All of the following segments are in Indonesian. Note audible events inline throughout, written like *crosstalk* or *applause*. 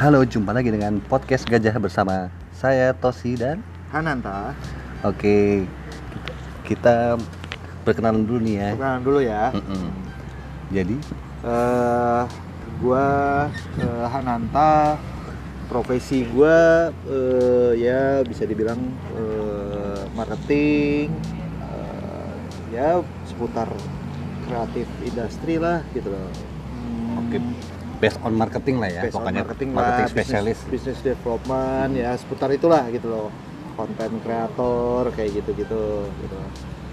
Halo, jumpa lagi dengan podcast Gajah bersama saya Tosi dan Hananta. Oke, kita, perkenalan dulu nih ya. Perkenalan dulu ya. Mm-mm. Jadi, Eh, gua eh, Hananta. Profesi gua eh, ya bisa dibilang eh, marketing. eh, ya seputar kreatif industri lah gitu loh. Hmm, Oke, based on marketing lah ya, based on pokoknya marketing, marketing lah, spesialis. business, business development ya seputar itulah gitu loh. Konten kreator kayak gitu-gitu gitu.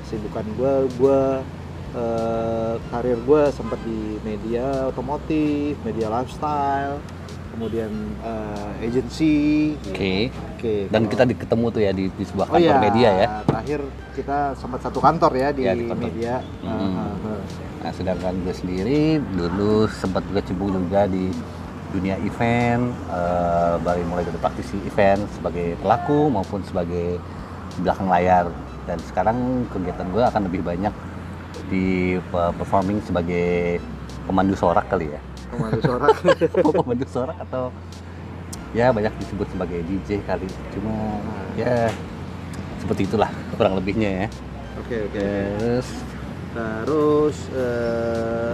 Sibukan gue gue eh, karir gue sempat di media otomotif media lifestyle kemudian eh, agency Oke. oke Dan kalau- kita ketemu tuh ya di, di sebuah Oh kantor iya, media ya. terakhir kita sempat satu kantor ya di Ya, di kantor. media. Hmm. Ah, ah. Nah, sedangkan gue sendiri dulu sempat berkecimpung juga di dunia event, eh, dari mulai dari praktisi event sebagai pelaku maupun sebagai belakang layar. Dan sekarang kegiatan gue akan lebih banyak di pe- performing sebagai pemandu sorak kali ya. Pemandu sorak. *laughs* Oh, pemandu sorak atau ya banyak disebut sebagai DJ kali. Cuma ya seperti itulah kurang lebihnya ya. Oke oke. Terus Terus eh,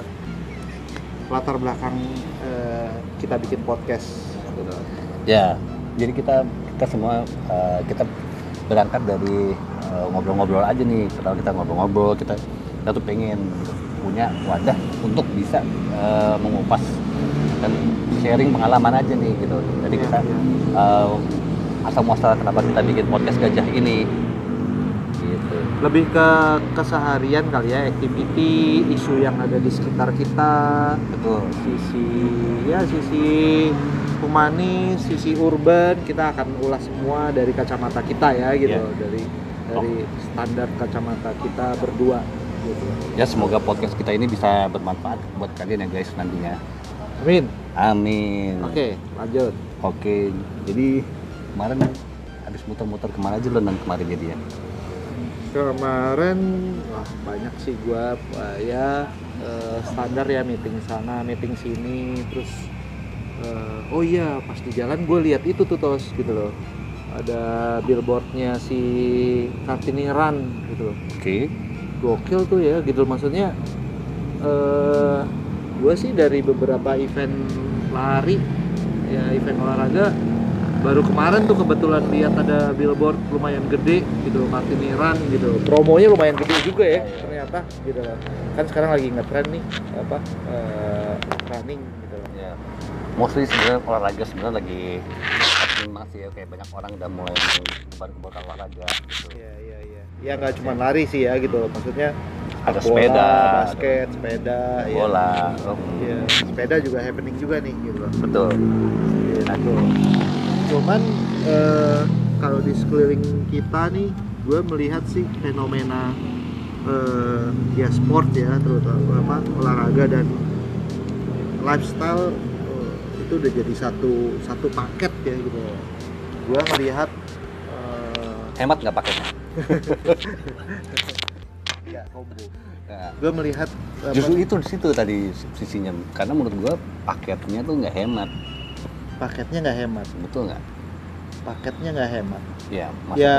latar belakang eh, kita bikin podcast. Gitu. Ya, jadi kita kita semua uh, kita berangkat dari uh, ngobrol-ngobrol aja nih. Pertama kita ngobrol-ngobrol, kita kita tuh pengen punya wadah untuk bisa uh, mengupas dan sharing pengalaman aja nih gitu. Jadi Iya, kita uh, asal muasal kenapa kita bikin podcast gajah ini gitu. Lebih ke keseharian kali ya, activity, isu yang ada di sekitar kita, Betul. sisi ya sisi humanis, sisi urban kita akan ulas semua dari kacamata kita ya gitu, Iya. dari dari standar kacamata kita berdua. Ya semoga podcast kita ini bisa bermanfaat buat kalian ya guys nantinya. Amin. Amin. Oke, lanjut. Oke, jadi kemarin habis muter-muter ke mana aja lo dan kemarin jadi ya? Kemarin wah banyak sih gua ya eh, standar ya meeting sana, meeting sini, terus eh, oh iya pas di jalan gue lihat itu tuh tos gitu loh. Ada billboardnya si Kartini Run gitu loh. Oke. Gokil tuh ya gitu maksudnya eh gue sih dari beberapa event lari ya event olahraga baru kemarin tuh kebetulan lihat ada billboard lumayan gede gitu Kartini Run gitu promonya lumayan gede juga ya ternyata gitu loh kan sekarang lagi ngetren nih apa eh, running gitu loh Ya. Mostly sebenarnya olahraga sebenarnya lagi masih ya kayak banyak orang udah mulai kembali ke olahraga gitu. iya ya nggak cuma lari sih ya gitu loh maksudnya Ada bola, sepeda, basket sepeda ya. bola, oh, Iya, sepeda juga happening juga nih gitu loh betul. gitu. Cuman eh, kalau di sekeliling kita nih, gue melihat sih fenomena eh, ya sport ya, terutama apa olahraga dan lifestyle eh, itu udah jadi satu satu paket ya gitu. Gue melihat eh, Hemat nggak pakainya? Ya. Nah, Gue melihat apa, justru itu di situ tadi sisinya. Karena menurut gua paketnya tuh nggak hemat, paketnya nggak hemat, betul nggak? paketnya nggak hemat. Ya, maksudnya? ya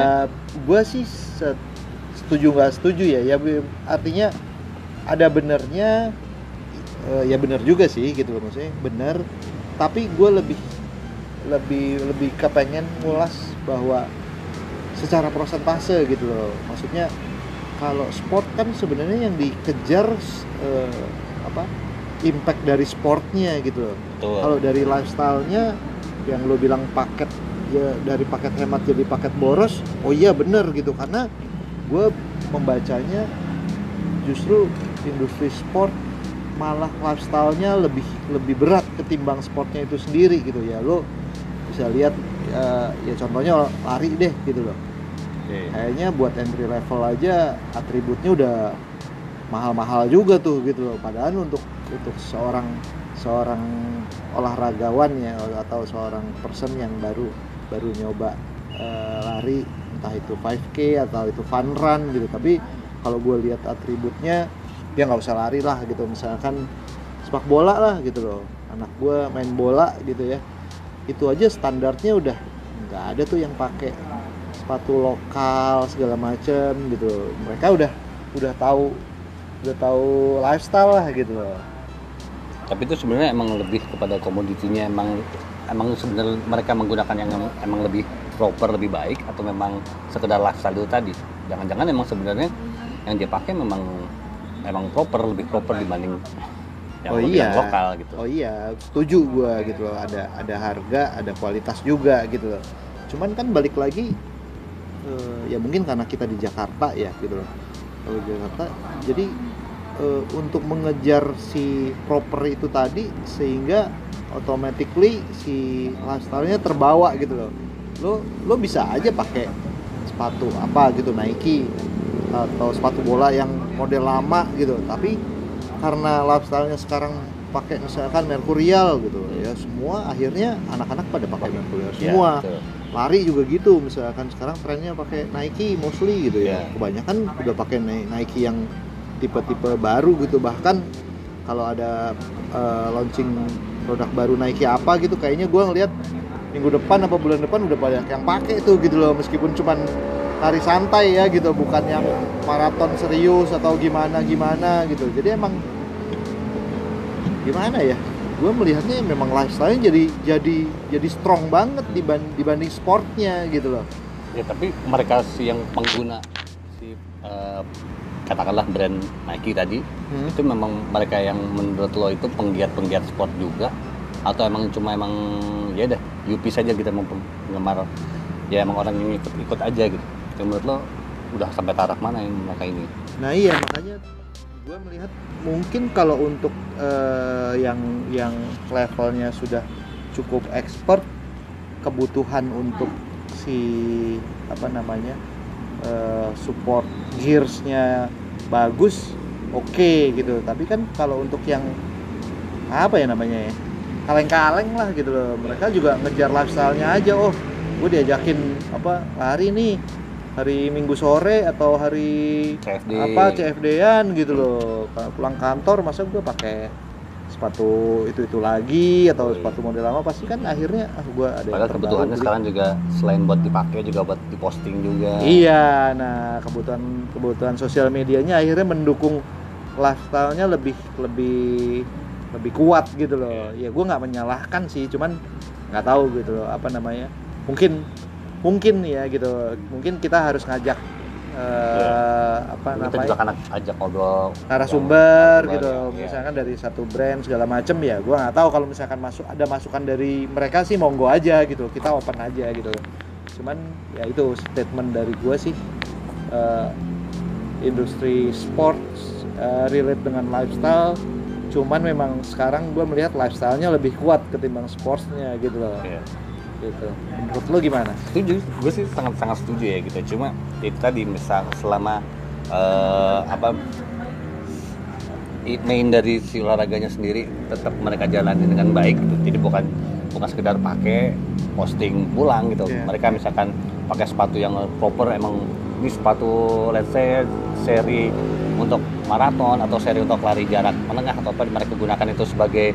gue sih se- setuju nggak setuju ya. Ya artinya ada benernya eh, ya bener juga sih gitu loh maksudnya. Bener tapi gue lebih lebih lebih kepengen ngulas bahwa secara prosentase gitu loh. Maksudnya kalau sport kan sebenarnya yang dikejar eh, apa impact dari sportnya gitu loh. Betul. kalau dari lifestyle-nya yang lo bilang paket ya dari paket hemat jadi paket boros oh iya bener gitu. Karena gue membacanya justru industri sport malah lifestyle-nya lebih lebih berat ketimbang sportnya itu sendiri gitu ya. Lo bisa lihat ya, ya contohnya lari deh gitu loh Oke. kayaknya buat entry level aja atributnya udah mahal-mahal juga tuh gitu loh. Padahal untuk untuk seorang seorang olahragawan ya atau seorang person yang baru baru nyoba eh, lari entah itu 5K atau itu fun run gitu. Tapi kalau gue lihat atributnya dia nggak usah lari lah gitu. Misalkan sepak bola lah gitu loh. Anak gue main bola gitu ya. Itu aja standarnya udah nggak ada tuh yang pakai sepatu lokal segala macem gitu. Mereka udah udah tahu udah tahu lifestyle lah gitu. Loh tapi itu sebenarnya emang lebih kepada komoditinya emang emang sebenarnya mereka menggunakan yang em- emang lebih proper lebih baik atau memang sekedar lifestyle itu tadi. Jangan-jangan emang sebenarnya yang dia pakai memang emang proper lebih proper dibanding yang, oh iya. yang lokal gitu. Oh iya setuju gua gitu loh. Ada ada harga ada kualitas juga gitu loh. Cuman kan balik lagi eh, ya mungkin karena kita di Jakarta ya gitu loh. Kalau di Jakarta jadi eh, untuk mengejar si proper itu tadi sehingga automatically si lifestyle-nya terbawa gitu loh. Lo lo bisa aja pakai sepatu apa gitu Nike atau sepatu bola yang model lama gitu. Tapi karena lifestyle-nya sekarang pakai misalkan merkurial gitu ya semua akhirnya anak-anak pada pakai merkurial Ya, semua. betul. Lari juga gitu misalkan sekarang trennya pakai Nike mostly gitu ya. Ya. kebanyakan udah pakai Ni- Nike yang tipe-tipe baru gitu. Bahkan kalau ada eh, launching produk baru Nike apa gitu kayaknya gua ngeliat minggu depan apa bulan depan udah banyak yang pakai tuh gitu loh. Meskipun cuman lari santai ya gitu bukan yang maraton serius atau gimana gimana gitu. Jadi emang gimana ya gue melihatnya memang lifestyle jadi jadi jadi strong banget diban- dibanding sportnya gitu loh. Ya tapi mereka sih yang pengguna si eh, katakanlah brand Nike tadi Hmm. itu memang mereka yang menurut lo itu penggiat-penggiat sport juga? Atau emang cuma emang ya udah Yupi saja kita mau penggemar ya emang orang yang ikut-ikut aja gitu? Itu menurut lo udah sampai taraf mana yang mereka ini? Nah iya makanya gue melihat mungkin kalau untuk eh, yang yang levelnya sudah cukup expert kebutuhan untuk si apa namanya eh, support gearsnya bagus oke gitu. Tapi kan kalau untuk yang apa ya namanya ya kaleng-kaleng lah gitu loh. Mereka juga ngejar lifestyle-nya aja. Oh gue diajakin apa lari nih hari minggu sore atau hari CFD apa CFD-an gitu loh. Kalau pulang kantor masa gue pakai sepatu itu itu lagi atau iya. sepatu model lama pasti kan akhirnya ah gue ada yang padahal terbaru kebutuhannya sekarang juga selain buat dipakai juga buat diposting juga. Iya nah kebutuhan kebutuhan sosial medianya akhirnya mendukung lifestyle-nya lebih lebih lebih kuat gitu loh. Ya gue nggak menyalahkan sih cuman nggak tahu gitu loh apa namanya. Mungkin mungkin ya gitu. Mungkin kita harus ngajak eh, apa kita namanya? juga kan ajak ngobrol narasumber gitu. iya. misalkan dari satu brand segala macem ya gua nggak tahu kalau misalkan masuk ada masukan dari mereka sih monggo aja gitu. Kita open aja gitu. Cuman ya itu statement dari gua sih eh, industri sports eh, relate dengan lifestyle. Cuman memang sekarang gua melihat lifestyle-nya lebih kuat ketimbang sportsnya gitu loh. Iya. Gitu menurut lo gimana? Setuju. Gue sih sangat sangat setuju ya gitu. Cuma itu tadi misal selama eh, apa main dari si olahraganya sendiri tetap mereka jalani dengan baik gitu. Jadi bukan bukan sekedar pakai posting pulang gitu. Iya. mereka misalkan pakai sepatu yang proper emang ini sepatu let's say seri untuk maraton atau seri untuk lari jarak menengah atau apa mereka gunakan itu sebagai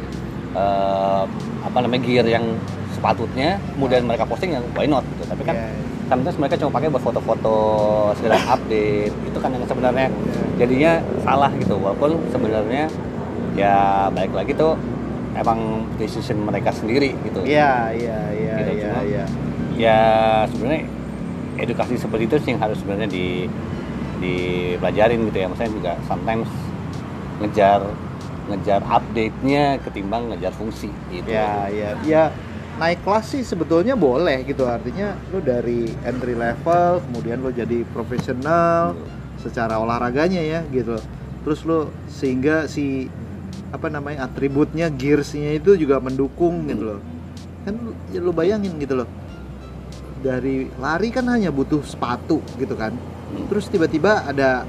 eh, apa namanya gear yang sepatutnya kemudian mereka posting yang why not gitu. Tapi kan Ya, sometimes mereka cuma pakai buat foto-foto sekedar update. Itu kan yang sebenarnya jadinya salah gitu. Walaupun sebenarnya ya balik lagi tuh emang decision mereka sendiri gitu. Iya iya iya Gitu, iya iya. ya sebenarnya edukasi seperti itu sih yang harus sebenarnya di dipelajarin gitu ya. Maksudnya juga sometimes ngejar ngejar update-nya ketimbang ngejar fungsi gitu. Ya, ya, ya naik kelas sih sebetulnya boleh gitu. Artinya lu dari entry level kemudian lu jadi profesional secara olahraganya ya gitu. Terus lu sehingga si apa namanya atributnya gearsnya itu juga mendukung gitu loh. Kan ya lu bayangin gitu loh. Dari lari kan hanya butuh sepatu gitu kan. Terus tiba-tiba ada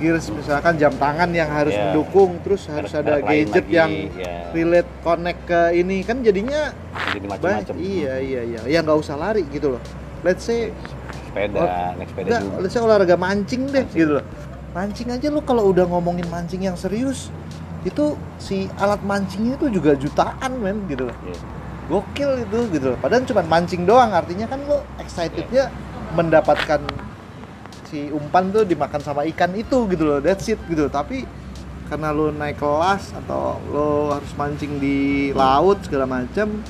gears misalkan jam tangan yang harus Ya. mendukung terus harus ada Merek gadget lagi, yang ya, relate connect ke ini. Kan jadinya jadi macam-macam iya iya iya. Ya nggak usah lari gitu loh. Let's say sepeda naik sepeda enggak juga. let's say olahraga mancing deh Mancing. gitu loh. Mancing aja lo kalau udah ngomongin mancing yang serius itu si alat mancingnya itu juga jutaan men gitu loh. Iya. gokil itu gitu loh. Padahal cuma mancing doang artinya kan lo excitednya mendapatkan si umpan tuh dimakan sama ikan itu gitu loh that's it gitu. Tapi karena lo naik kelas atau lo harus mancing di laut segala macam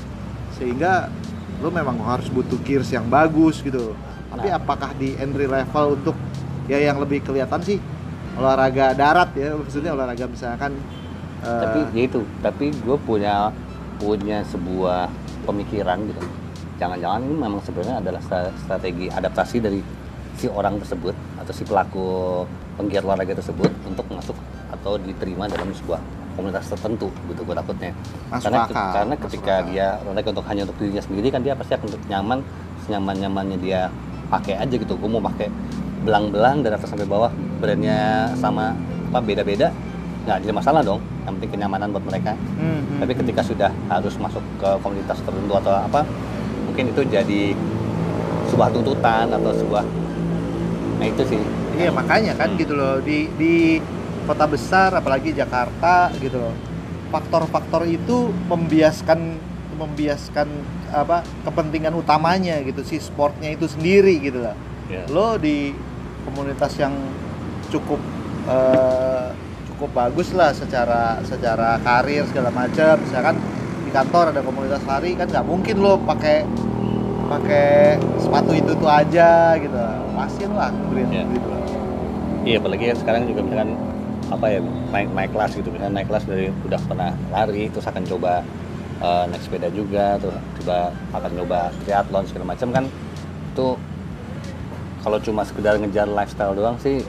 sehingga lo memang harus butuh gears yang bagus gitu tapi Nah. apakah di entry level untuk ya yang lebih kelihatan sih olahraga darat ya maksudnya olahraga misalkan eh, tapi ya itu tapi gue punya punya sebuah pemikiran gitu. Jangan-jangan ini memang sebenarnya adalah strategi adaptasi dari si orang tersebut atau si pelaku penggiat olahraga tersebut untuk masuk atau diterima dalam sebuah komunitas tertentu gitu gue takutnya. Masuk karena akal, karena ketika akal. dia olahraga untuk hanya untuk dirinya sendiri kan dia pasti akan nyaman senyaman nyamannya dia pakai aja gitu. Gue mau pakai belang-belang dari atas sampai bawah brandnya sama apa beda-beda nggak jadi masalah dong. Yang penting kenyamanan buat mereka. Hmm, hmm, tapi ketika sudah harus masuk ke komunitas tertentu atau apa mungkin itu jadi sebuah tuntutan atau sebuah nah itu sih Iya makanya kan Hmm. gitu loh di di kota besar apalagi Jakarta gitu loh faktor-faktor itu membiaskan membiaskan apa kepentingan utamanya gitu si sportnya itu sendiri gitu lah ya. lo di komunitas yang cukup eh, cukup bagus lah secara secara karir segala macam misalkan di kantor ada komunitas lari kan nggak mungkin lo pakai pakai sepatu itu tuh aja gitu pasti lo anggurin Iya. gitu loh. iya apalagi kan sekarang juga misalkan apa ya naik naik kelas gitu misalnya naik kelas dari udah pernah lari terus akan coba eh, naik sepeda juga terus coba akan coba triathlon segala macam kan itu kalau cuma sekedar ngejar lifestyle doang sih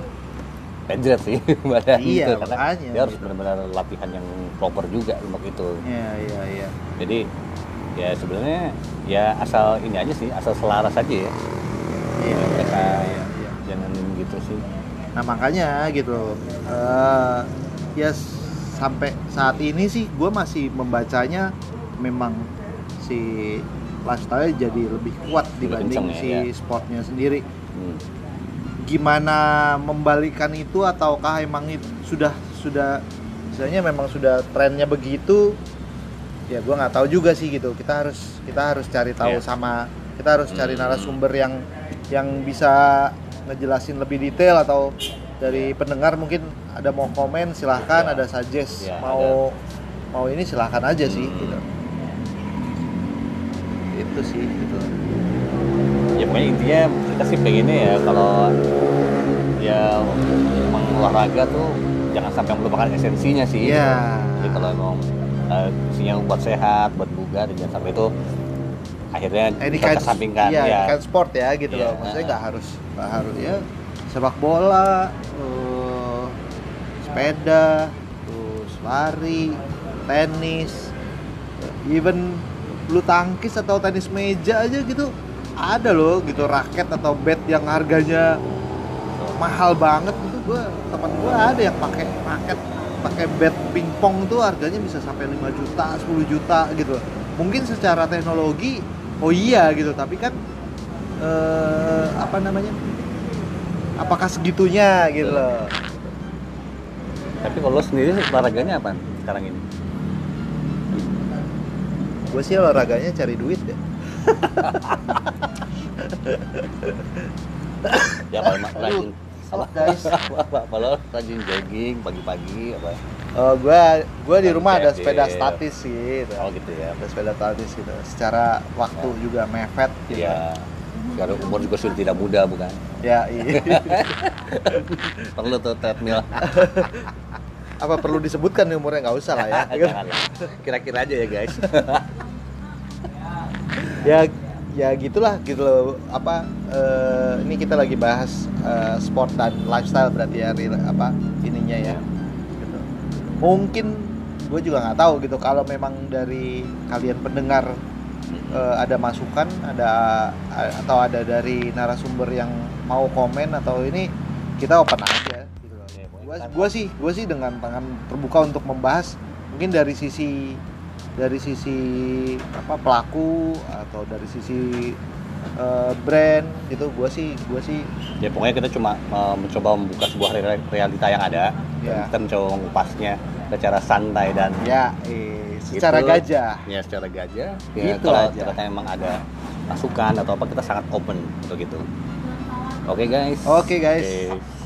pejret sih *laughs* badan Iya, gitu karena dia harus benar-benar latihan yang proper juga untuk itu Iya iya iya. jadi ya sebenarnya ya asal ini aja sih asal selaras aja ya Iya mereka iya, iya. jangan gitu sih Nah makanya gitu. eh ya sampai saat ini sih gue masih membacanya memang si lifestyle jadi lebih kuat Lebih dibanding kenceng ya, si ya. sportnya sendiri. Hmm. Gimana membalikan itu ataukah emang itu sudah sudah misalnya memang sudah trennya begitu? Ya gue nggak tahu juga sih gitu. Kita harus kita harus cari tahu Iya. sama kita harus cari Hmm. narasumber yang yang bisa ngejelasin lebih detail atau dari pendengar mungkin ada mau komen silahkan Ya. ada suggest Ya, mau mau ini silahkan aja sih Hmm. gitu itu sih gitu ya pokoknya intinya kita sih pengennya ya kalau ya emang olahraga tuh jangan sampai melupakan esensinya sih Iya. jadi kalau emang eh, isinya buat sehat buat bugar jangan sampai itu akhirnya any kita kesampingkan iya, ya any kind sport ya gitu Iya. loh maksudnya nggak harus nggak harus ya sepak bola eh, sepeda terus lari tenis even bulu tangkis atau tenis meja aja gitu ada loh gitu raket atau bat yang harganya mahal banget itu gua teman gua ada yang pakai raket pakai bat pingpong tuh harganya bisa sampai 5 juta 10 juta gitu. Mungkin secara teknologi oh iya gitu. Tapi kan eh, apa namanya? Apakah segitunya gitu loh. Tapi kalau lo sendiri olahraganya apa sekarang ini? Gue sih olahraganya cari duit *laughs* ya ya rajin Aduh, guys. apa apa? Lo *laughs* rajin jogging pagi-pagi apa oh gue gue di rumah ada sepeda statis sih gitu. oh gitu ya. Ada sepeda statis gitu. Secara waktu juga mepet gitu. Ya sekarang umur juga sudah tidak muda bukan? Ya iya. *laughs* Perlu tuh treadmill. *laughs* Apa perlu disebutkan nih umurnya? Nggak usah lah ya. Kira-kira aja ya guys. Ya ya gitulah gitu loh. Apa eh, ini kita lagi bahas eh, sport dan lifestyle berarti ya real- apa ininya ya. Gitu. mungkin gue juga nggak tahu gitu. Kalau memang dari kalian pendengar eh, ada masukan ada atau ada dari narasumber yang mau komen atau ini kita open aja gitu loh. Ya, gua, gua sih gua sih dengan tangan terbuka untuk membahas. Mungkin dari sisi dari sisi apa pelaku atau dari sisi eh, brand gitu gue sih gue sih ya pokoknya kita cuma uh, mencoba membuka sebuah real- realita yang ada. Dan kita mencoba mengupasnya secara santai dan ya eh, secara Itu- gajah. Ya secara gajah. Ya Gitu kalau aja. ternyata memang ada masukan atau apa kita sangat open untuk itu. Oke guys. Oke guys. Oke.